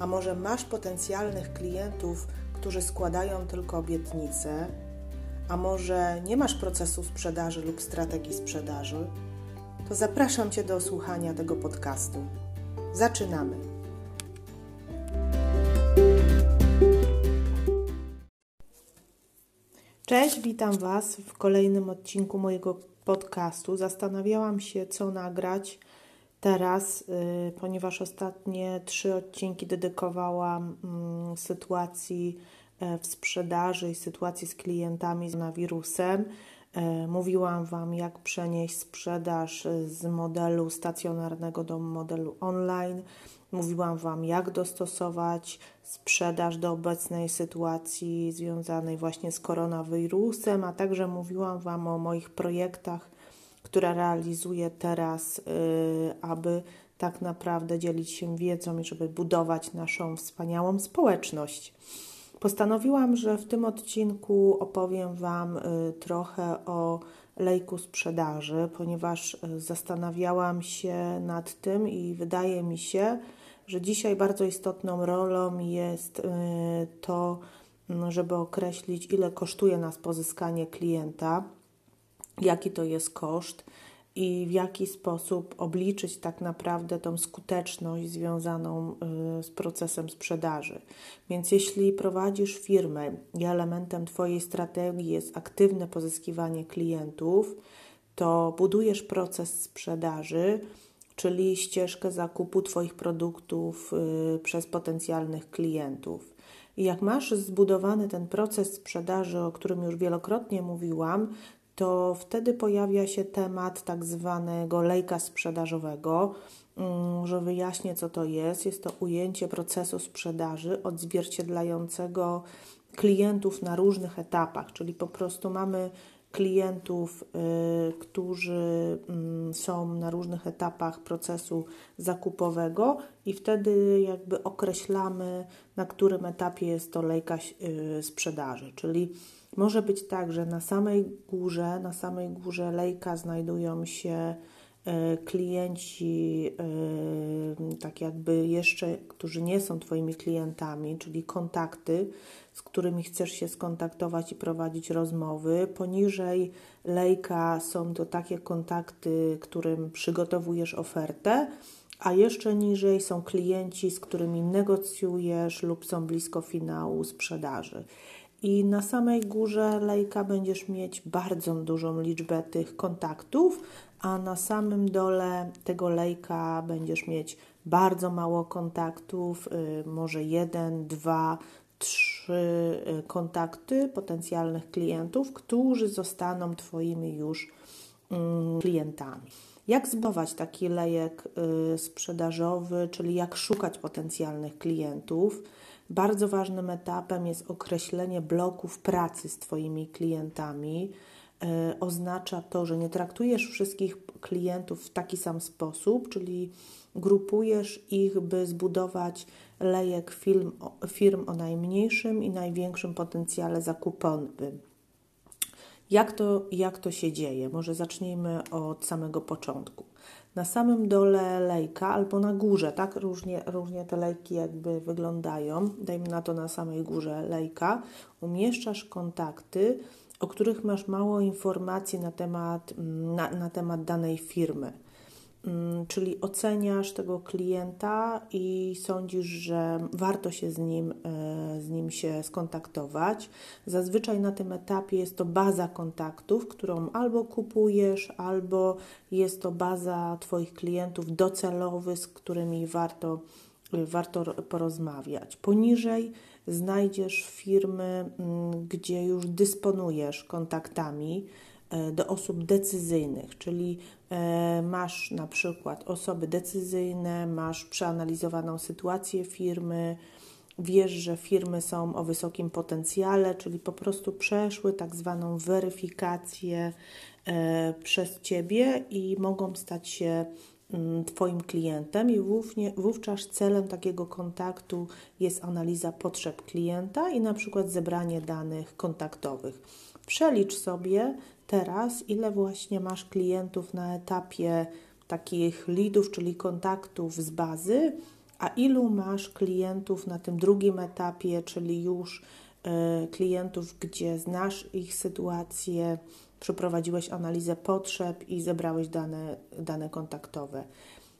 a może masz potencjalnych klientów, którzy składają tylko obietnice, a może nie masz procesu sprzedaży lub strategii sprzedaży, to zapraszam Cię do słuchania tego podcastu. Zaczynamy! Cześć, witam Was w kolejnym odcinku mojego podcastu. Zastanawiałam się, co nagrać teraz, y, ponieważ ostatnie trzy odcinki dedykowałam mm, sytuacji e, w sprzedaży i sytuacji z klientami z wirusem. E, mówiłam Wam, jak przenieść sprzedaż z modelu stacjonarnego do modelu online. Mówiłam Wam, jak dostosować sprzedaż do obecnej sytuacji związanej właśnie z koronawirusem, a także mówiłam Wam o moich projektach które realizuję teraz, y, aby tak naprawdę dzielić się wiedzą i żeby budować naszą wspaniałą społeczność. Postanowiłam, że w tym odcinku opowiem Wam y, trochę o lejku sprzedaży, ponieważ y, zastanawiałam się nad tym i wydaje mi się, że dzisiaj bardzo istotną rolą jest to, żeby określić, ile kosztuje nas pozyskanie klienta jaki to jest koszt i w jaki sposób obliczyć tak naprawdę tą skuteczność związaną y, z procesem sprzedaży. Więc jeśli prowadzisz firmę i elementem Twojej strategii jest aktywne pozyskiwanie klientów, to budujesz proces sprzedaży, czyli ścieżkę zakupu Twoich produktów y, przez potencjalnych klientów. I jak masz zbudowany ten proces sprzedaży, o którym już wielokrotnie mówiłam, to wtedy pojawia się temat tak zwanego lejka sprzedażowego. Mm, że wyjaśnię, co to jest. Jest to ujęcie procesu sprzedaży odzwierciedlającego klientów na różnych etapach, czyli po prostu mamy klientów, y, którzy y, są na różnych etapach procesu zakupowego i wtedy jakby określamy, na którym etapie jest to lejka y, sprzedaży, czyli może być tak, że na samej górze, na samej górze lejka znajdują się e, klienci, e, tak jakby jeszcze, którzy nie są Twoimi klientami, czyli kontakty, z którymi chcesz się skontaktować i prowadzić rozmowy. Poniżej lejka są to takie kontakty, którym przygotowujesz ofertę, a jeszcze niżej są klienci, z którymi negocjujesz lub są blisko finału sprzedaży. I na samej górze lejka będziesz mieć bardzo dużą liczbę tych kontaktów, a na samym dole tego lejka będziesz mieć bardzo mało kontaktów, y, może jeden, dwa, trzy y, kontakty potencjalnych klientów, którzy zostaną Twoimi już mm, klientami. Jak zbudować taki lejek y, sprzedażowy, czyli jak szukać potencjalnych klientów? Bardzo ważnym etapem jest określenie bloków pracy z Twoimi klientami. E, oznacza to, że nie traktujesz wszystkich klientów w taki sam sposób, czyli grupujesz ich, by zbudować lejek firm, firm o najmniejszym i największym potencjale zakupowym. Jak to, jak to się dzieje? Może zacznijmy od samego początku na samym dole lejka albo na górze, tak? Różnie, różnie te lejki jakby wyglądają. Dajmy na to na samej górze lejka. Umieszczasz kontakty, o których masz mało informacji na temat, na, na temat danej firmy. Mm, czyli oceniasz tego klienta i sądzisz, że warto się z nim, e, z nim się skontaktować. Zazwyczaj na tym etapie jest to baza kontaktów, którą albo kupujesz, albo jest to baza Twoich klientów docelowych, z którymi warto, warto porozmawiać. Poniżej znajdziesz firmy, mm, gdzie już dysponujesz kontaktami E, do osób decyzyjnych, czyli e, masz na przykład osoby decyzyjne, masz przeanalizowaną sytuację firmy, wiesz, że firmy są o wysokim potencjale, czyli po prostu przeszły tak zwaną weryfikację e, przez Ciebie i mogą stać się mm, Twoim klientem, i wówczas celem takiego kontaktu jest analiza potrzeb klienta i na przykład zebranie danych kontaktowych. Przelicz sobie teraz, ile właśnie masz klientów na etapie takich leadów, czyli kontaktów z bazy, a ilu masz klientów na tym drugim etapie, czyli już y, klientów, gdzie znasz ich sytuację, przeprowadziłeś analizę potrzeb i zebrałeś dane, dane kontaktowe.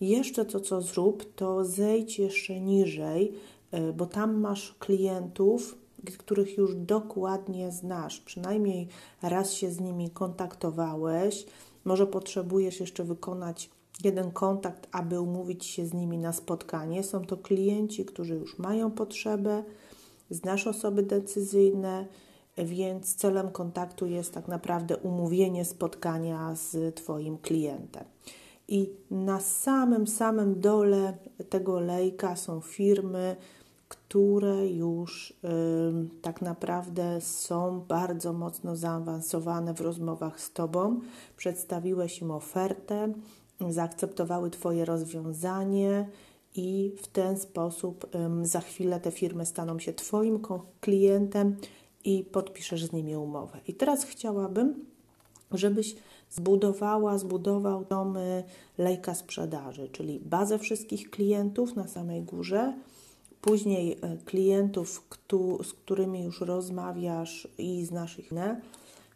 Jeszcze to, co zrób, to zejdź jeszcze niżej, y, bo tam masz klientów, których już dokładnie znasz, przynajmniej raz się z nimi kontaktowałeś, może potrzebujesz jeszcze wykonać jeden kontakt, aby umówić się z nimi na spotkanie. Są to klienci, którzy już mają potrzebę, znasz osoby decyzyjne, więc celem kontaktu jest tak naprawdę umówienie spotkania z Twoim klientem. I na samym, samym dole tego lejka są firmy, które już y, tak naprawdę są bardzo mocno zaawansowane w rozmowach z Tobą. Przedstawiłeś im ofertę, zaakceptowały Twoje rozwiązanie i w ten sposób y, za chwilę te firmy staną się Twoim klientem i podpiszesz z nimi umowę. I teraz chciałabym, żebyś zbudowała, zbudował domy lejka sprzedaży, czyli bazę wszystkich klientów na samej górze, później e, klientów, z którymi już rozmawiasz i znasz ich,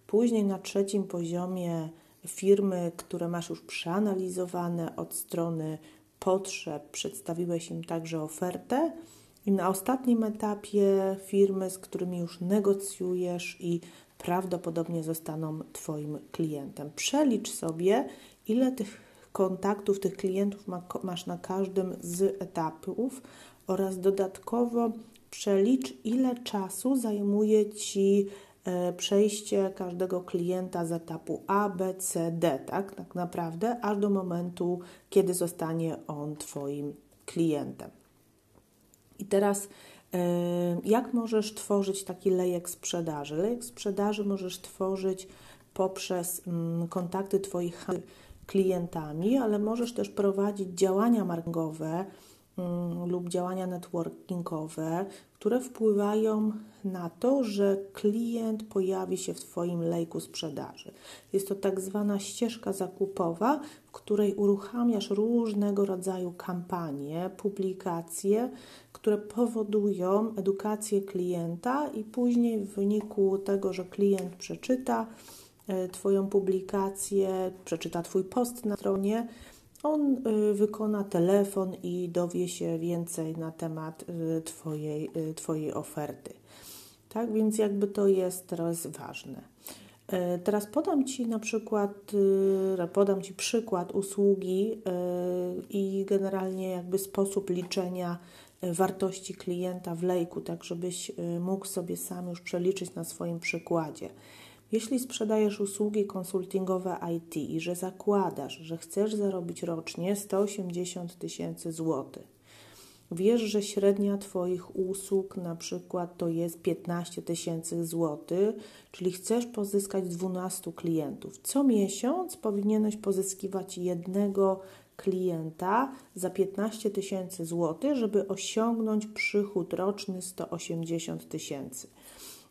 później na trzecim poziomie firmy, które masz już przeanalizowane od strony potrzeb, przedstawiłeś im także ofertę. I na ostatnim etapie firmy, z którymi już negocjujesz i prawdopodobnie zostaną Twoim klientem. Przelicz sobie, ile tych kontaktów, tych klientów masz na każdym z etapów oraz dodatkowo przelicz, ile czasu zajmuje Ci e, przejście każdego klienta z etapu A, B, C, D, tak, tak naprawdę, aż do momentu, kiedy zostanie on Twoim klientem. I teraz, e, jak możesz tworzyć taki lejek sprzedaży? Lejek sprzedaży możesz tworzyć poprzez mm, kontakty Twoich klientami, ale możesz też prowadzić działania marketingowe, lub działania networkingowe, które wpływają na to, że klient pojawi się w Twoim lejku sprzedaży. Jest to tak zwana ścieżka zakupowa, w której uruchamiasz różnego rodzaju kampanie, publikacje, które powodują edukację klienta i później w wyniku tego, że klient przeczyta e, Twoją publikację, przeczyta Twój post na stronie, on y, wykona telefon i dowie się więcej na temat y, twojej, y, twojej oferty. Tak więc jakby to jest teraz ważne. Teraz podam Ci na przykład, podam Ci przykład usługi i generalnie jakby sposób liczenia wartości klienta w lejku, tak żebyś mógł sobie sam już przeliczyć na swoim przykładzie. Jeśli sprzedajesz usługi konsultingowe IT i że zakładasz, że chcesz zarobić rocznie 180 tysięcy złotych, wiesz, że średnia Twoich usług na przykład to jest 15 tysięcy złotych, czyli chcesz pozyskać 12 klientów. Co miesiąc powinieneś pozyskiwać jednego klienta za 15 tysięcy złotych, żeby osiągnąć przychód roczny 180 tysięcy.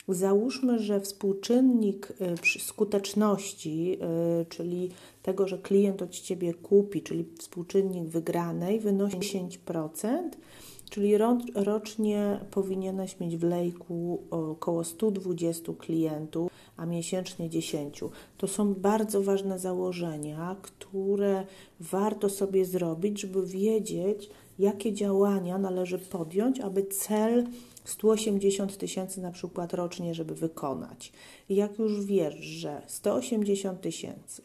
Załóżmy, że współczynnik y, skuteczności, y, czyli tego, że klient od Ciebie kupi, czyli współczynnik wygranej wynosi 10%, czyli rocznie powinieneś mieć w lejku około 120 klientów, a miesięcznie 10. To są bardzo ważne założenia, które warto sobie zrobić, żeby wiedzieć, jakie działania należy podjąć, aby cel 180 tysięcy na przykład rocznie, żeby wykonać. I jak już wiesz, że 180 tysięcy,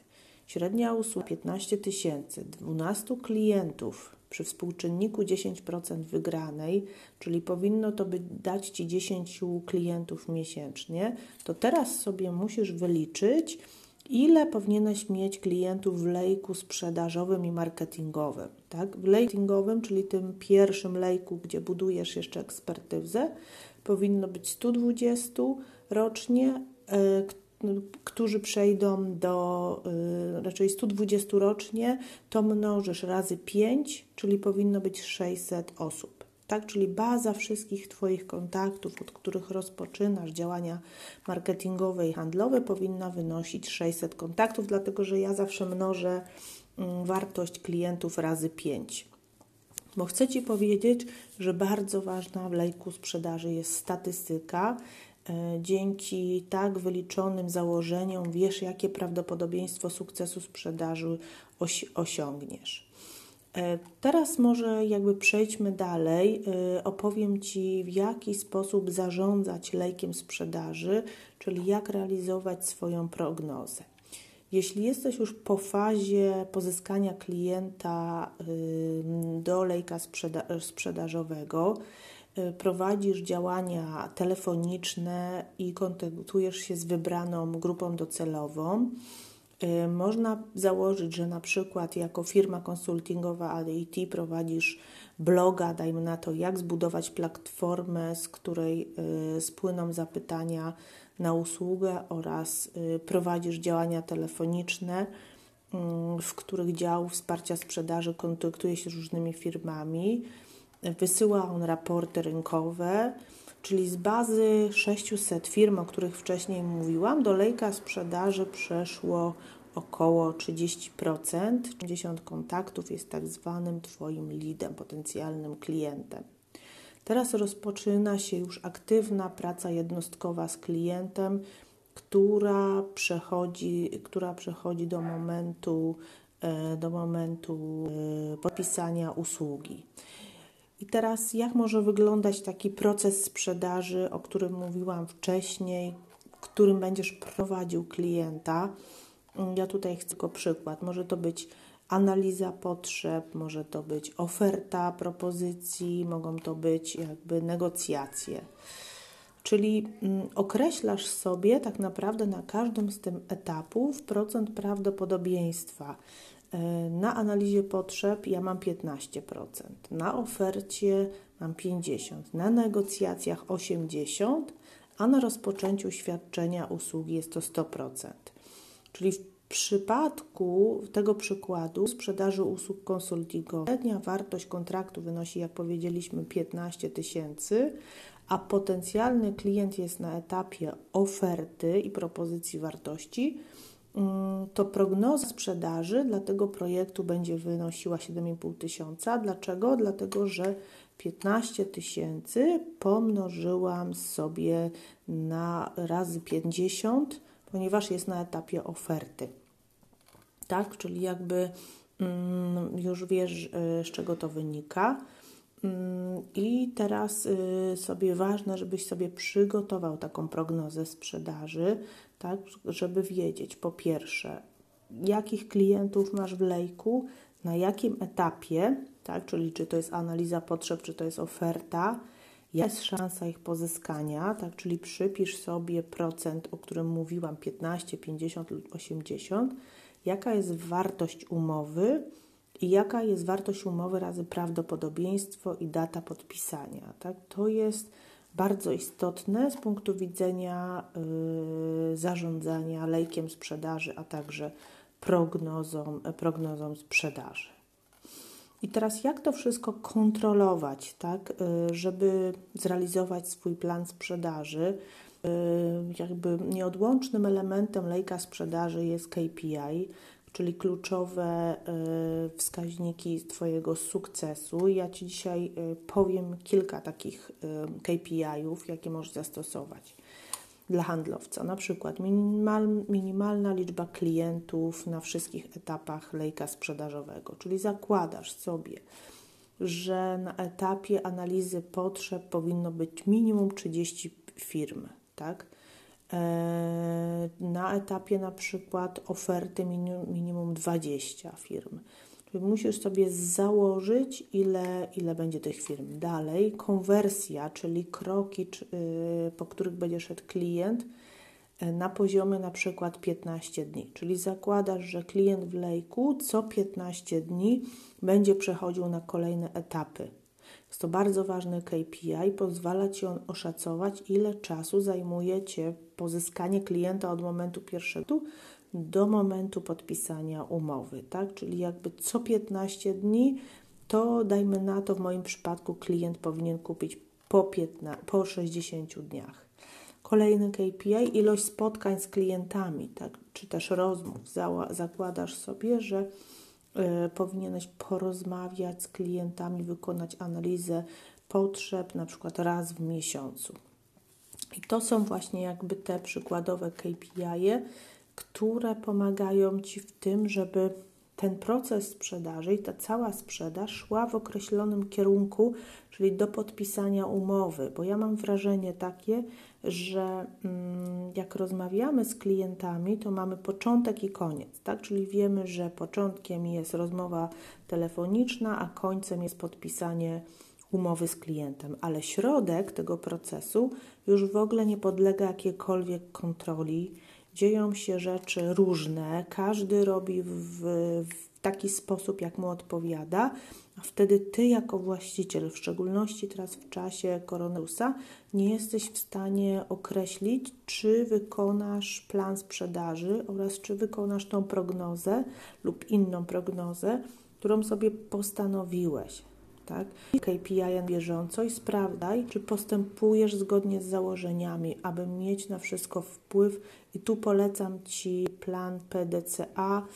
średnia usługa 15 tysięcy, 12 klientów przy współczynniku 10% wygranej, czyli powinno to by dać Ci 10 klientów miesięcznie, to teraz sobie musisz wyliczyć, ile powinieneś mieć klientów w lejku sprzedażowym i marketingowym. Tak? W lejkingowym, czyli tym pierwszym lejku, gdzie budujesz jeszcze ekspertyzę, powinno być 120 rocznie, e, którzy przejdą do y, raczej 120 rocznie, to mnożysz razy 5, czyli powinno być 600 osób. Tak, czyli baza wszystkich Twoich kontaktów, od których rozpoczynasz działania marketingowe i handlowe, powinna wynosić 600 kontaktów, dlatego że ja zawsze mnożę mm, wartość klientów razy 5. Bo chcę Ci powiedzieć, że bardzo ważna w lejku sprzedaży jest statystyka, E, dzięki tak wyliczonym założeniom wiesz, jakie prawdopodobieństwo sukcesu sprzedaży osiągniesz. E, teraz może jakby przejdźmy dalej. E, opowiem Ci, w jaki sposób zarządzać lejkiem sprzedaży, czyli jak realizować swoją prognozę. Jeśli jesteś już po fazie pozyskania klienta do lejka sprzedażowego, Y, prowadzisz działania telefoniczne i kontaktujesz się z wybraną grupą docelową, można założyć, że na przykład jako firma konsultingowa ADT prowadzisz bloga, dajmy na to, jak zbudować platformę, z której y, spłyną zapytania na usługę oraz prowadzisz działania telefoniczne, w których dział wsparcia sprzedaży kontaktuje się z różnymi firmami. Wysyła on raporty rynkowe, czyli z bazy 600 firm, o których wcześniej mówiłam, do lejka sprzedaży przeszło około 30%. 50 kontaktów jest tak zwanym Twoim leadem, potencjalnym klientem. Teraz rozpoczyna się już aktywna praca jednostkowa z klientem, która przechodzi, która przechodzi do momentu, e, do momentu e, podpisania usługi. I teraz, jak może wyglądać taki proces sprzedaży, o którym mówiłam wcześniej, w którym będziesz prowadził klienta? Ja tutaj chcę tylko przykład. Może to być analiza potrzeb, może to być oferta propozycji, mogą to być jakby negocjacje. Czyli mm, określasz sobie tak naprawdę na każdym z tych etapów procent prawdopodobieństwa na analizie potrzeb ja mam 15%, na ofercie mam 50%, na negocjacjach 80%, a na rozpoczęciu świadczenia usługi jest to 100%. Czyli w przypadku tego przykładu sprzedaży usług konsultingowych średnia wartość kontraktu wynosi, jak powiedzieliśmy, 15 tysięcy, a potencjalny klient jest na etapie oferty i propozycji wartości to prognoza sprzedaży dla tego projektu będzie wynosiła 7,5 tysiąca. Dlaczego? Dlatego, że 15 tysięcy pomnożyłam sobie na razy 50, ponieważ jest na etapie oferty. Tak, czyli jakby mm, już wiesz, y, z czego to wynika. I teraz y, sobie ważne, żebyś sobie przygotował taką prognozę sprzedaży, tak, żeby wiedzieć po pierwsze, jakich klientów masz w lejku, na jakim etapie, tak, czyli czy to jest analiza potrzeb, czy to jest oferta, jest szansa ich pozyskania, tak, czyli przypisz sobie procent, o którym mówiłam, 15, 50 lub 80, jaka jest wartość umowy i jaka jest wartość umowy razy prawdopodobieństwo i data podpisania. Tak? To jest bardzo istotne z punktu widzenia yy, zarządzania lejkiem sprzedaży, a także prognozą, prognozą sprzedaży. I teraz jak to wszystko kontrolować, tak, yy, żeby zrealizować swój plan sprzedaży? Yy, jakby nieodłącznym elementem lejka sprzedaży jest KPI, czyli kluczowe y, wskaźniki Twojego sukcesu. Ja Ci dzisiaj y, powiem kilka takich y, KPI-ów, jakie możesz zastosować dla handlowca. Na przykład minimal, minimalna liczba klientów na wszystkich etapach lejka sprzedażowego, czyli zakładasz sobie, że na etapie analizy potrzeb powinno być minimum 30 firm, tak? E, na etapie na przykład oferty minimum 20 firm. Czyli musisz sobie założyć, ile, ile będzie tych firm. Dalej, konwersja, czyli kroki, y, po których będzie szedł klient, na poziomie na przykład 15 dni. Czyli zakładasz, że klient w lejku co 15 dni będzie przechodził na kolejne etapy. Jest to bardzo ważny KPI, pozwala Ci on oszacować, ile czasu zajmuje Cię pozyskanie klienta od momentu pierwszego do momentu podpisania umowy, tak? Czyli jakby co 15 dni, to dajmy na to w moim przypadku klient powinien kupić po, 15, po 60 dniach. Kolejny KPI, ilość spotkań z klientami, tak? czy też rozmów. Zakładasz sobie, że powinieneś porozmawiać z klientami, wykonać analizę potrzeb, na przykład raz w miesiącu. I to są właśnie jakby te przykładowe KPI, które pomagają Ci w tym, żeby ten proces sprzedaży i ta cała sprzedaż szła w określonym kierunku, czyli do podpisania umowy, bo ja mam wrażenie takie, że mm, jak rozmawiamy z klientami, to mamy początek i koniec, tak? Czyli wiemy, że początkiem jest rozmowa telefoniczna, a końcem jest podpisanie umowy z klientem, ale środek tego procesu już w ogóle nie podlega jakiejkolwiek kontroli dzieją się rzeczy różne, każdy robi w, w taki sposób, jak mu odpowiada, a wtedy ty, jako właściciel, w szczególności teraz w czasie koronawirusa, nie jesteś w stanie określić, czy wykonasz plan sprzedaży oraz czy wykonasz tą prognozę lub inną prognozę, którą sobie postanowiłeś tak? KPI bieżąco i sprawdzaj, czy postępujesz zgodnie z założeniami, aby mieć na wszystko wpływ. I tu polecam Ci plan PDCA,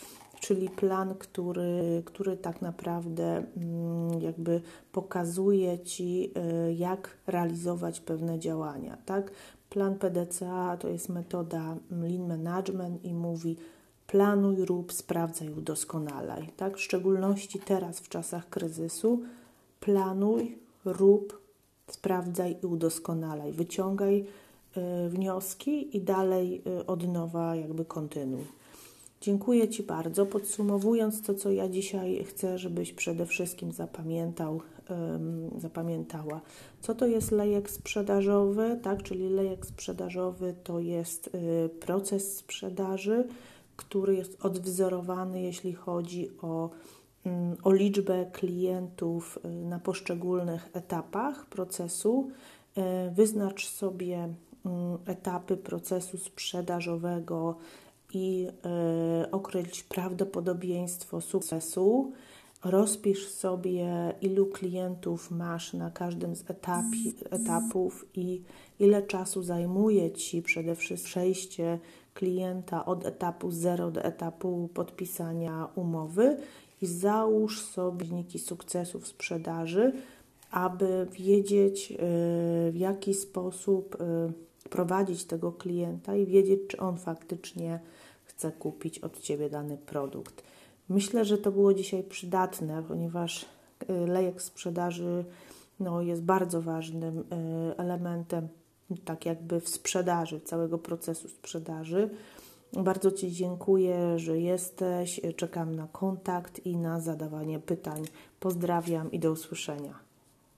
czyli plan, który, który tak naprawdę mm, jakby pokazuje Ci, y, jak realizować pewne działania. Tak? Plan PDCA to jest metoda Lean Management i mówi planuj, rób, sprawdzaj, udoskonalaj. Tak? W szczególności teraz w czasach kryzysu planuj, rób, sprawdzaj i udoskonalaj. Wyciągaj y, wnioski i dalej y, od nowa jakby kontynuuj. Dziękuję Ci bardzo. Podsumowując to, co ja dzisiaj chcę, żebyś przede wszystkim zapamiętał, zapamiętała. Co to jest lejek sprzedażowy? Tak, czyli lejek sprzedażowy to jest y, proces sprzedaży, który jest odwzorowany, jeśli chodzi o o liczbę klientów y, na poszczególnych etapach procesu. Y, wyznacz sobie mm, etapy procesu sprzedażowego i y, określ prawdopodobieństwo sukcesu. Rozpisz sobie, ilu klientów masz na każdym z etapi, etapów i ile czasu zajmuje Ci przede wszystkim przejście klienta od etapu 0 do etapu podpisania umowy załóż sobie wyniki sukcesu w sprzedaży, aby wiedzieć, y, w jaki sposób y, prowadzić tego klienta i wiedzieć, czy on faktycznie chce kupić od Ciebie dany produkt. Myślę, że to było dzisiaj przydatne, ponieważ y, lejek sprzedaży no, jest bardzo ważnym elementem, tak jakby w sprzedaży, całego procesu sprzedaży. Bardzo Ci dziękuję, że jesteś. Czekam na kontakt i na zadawanie pytań. Pozdrawiam i do usłyszenia.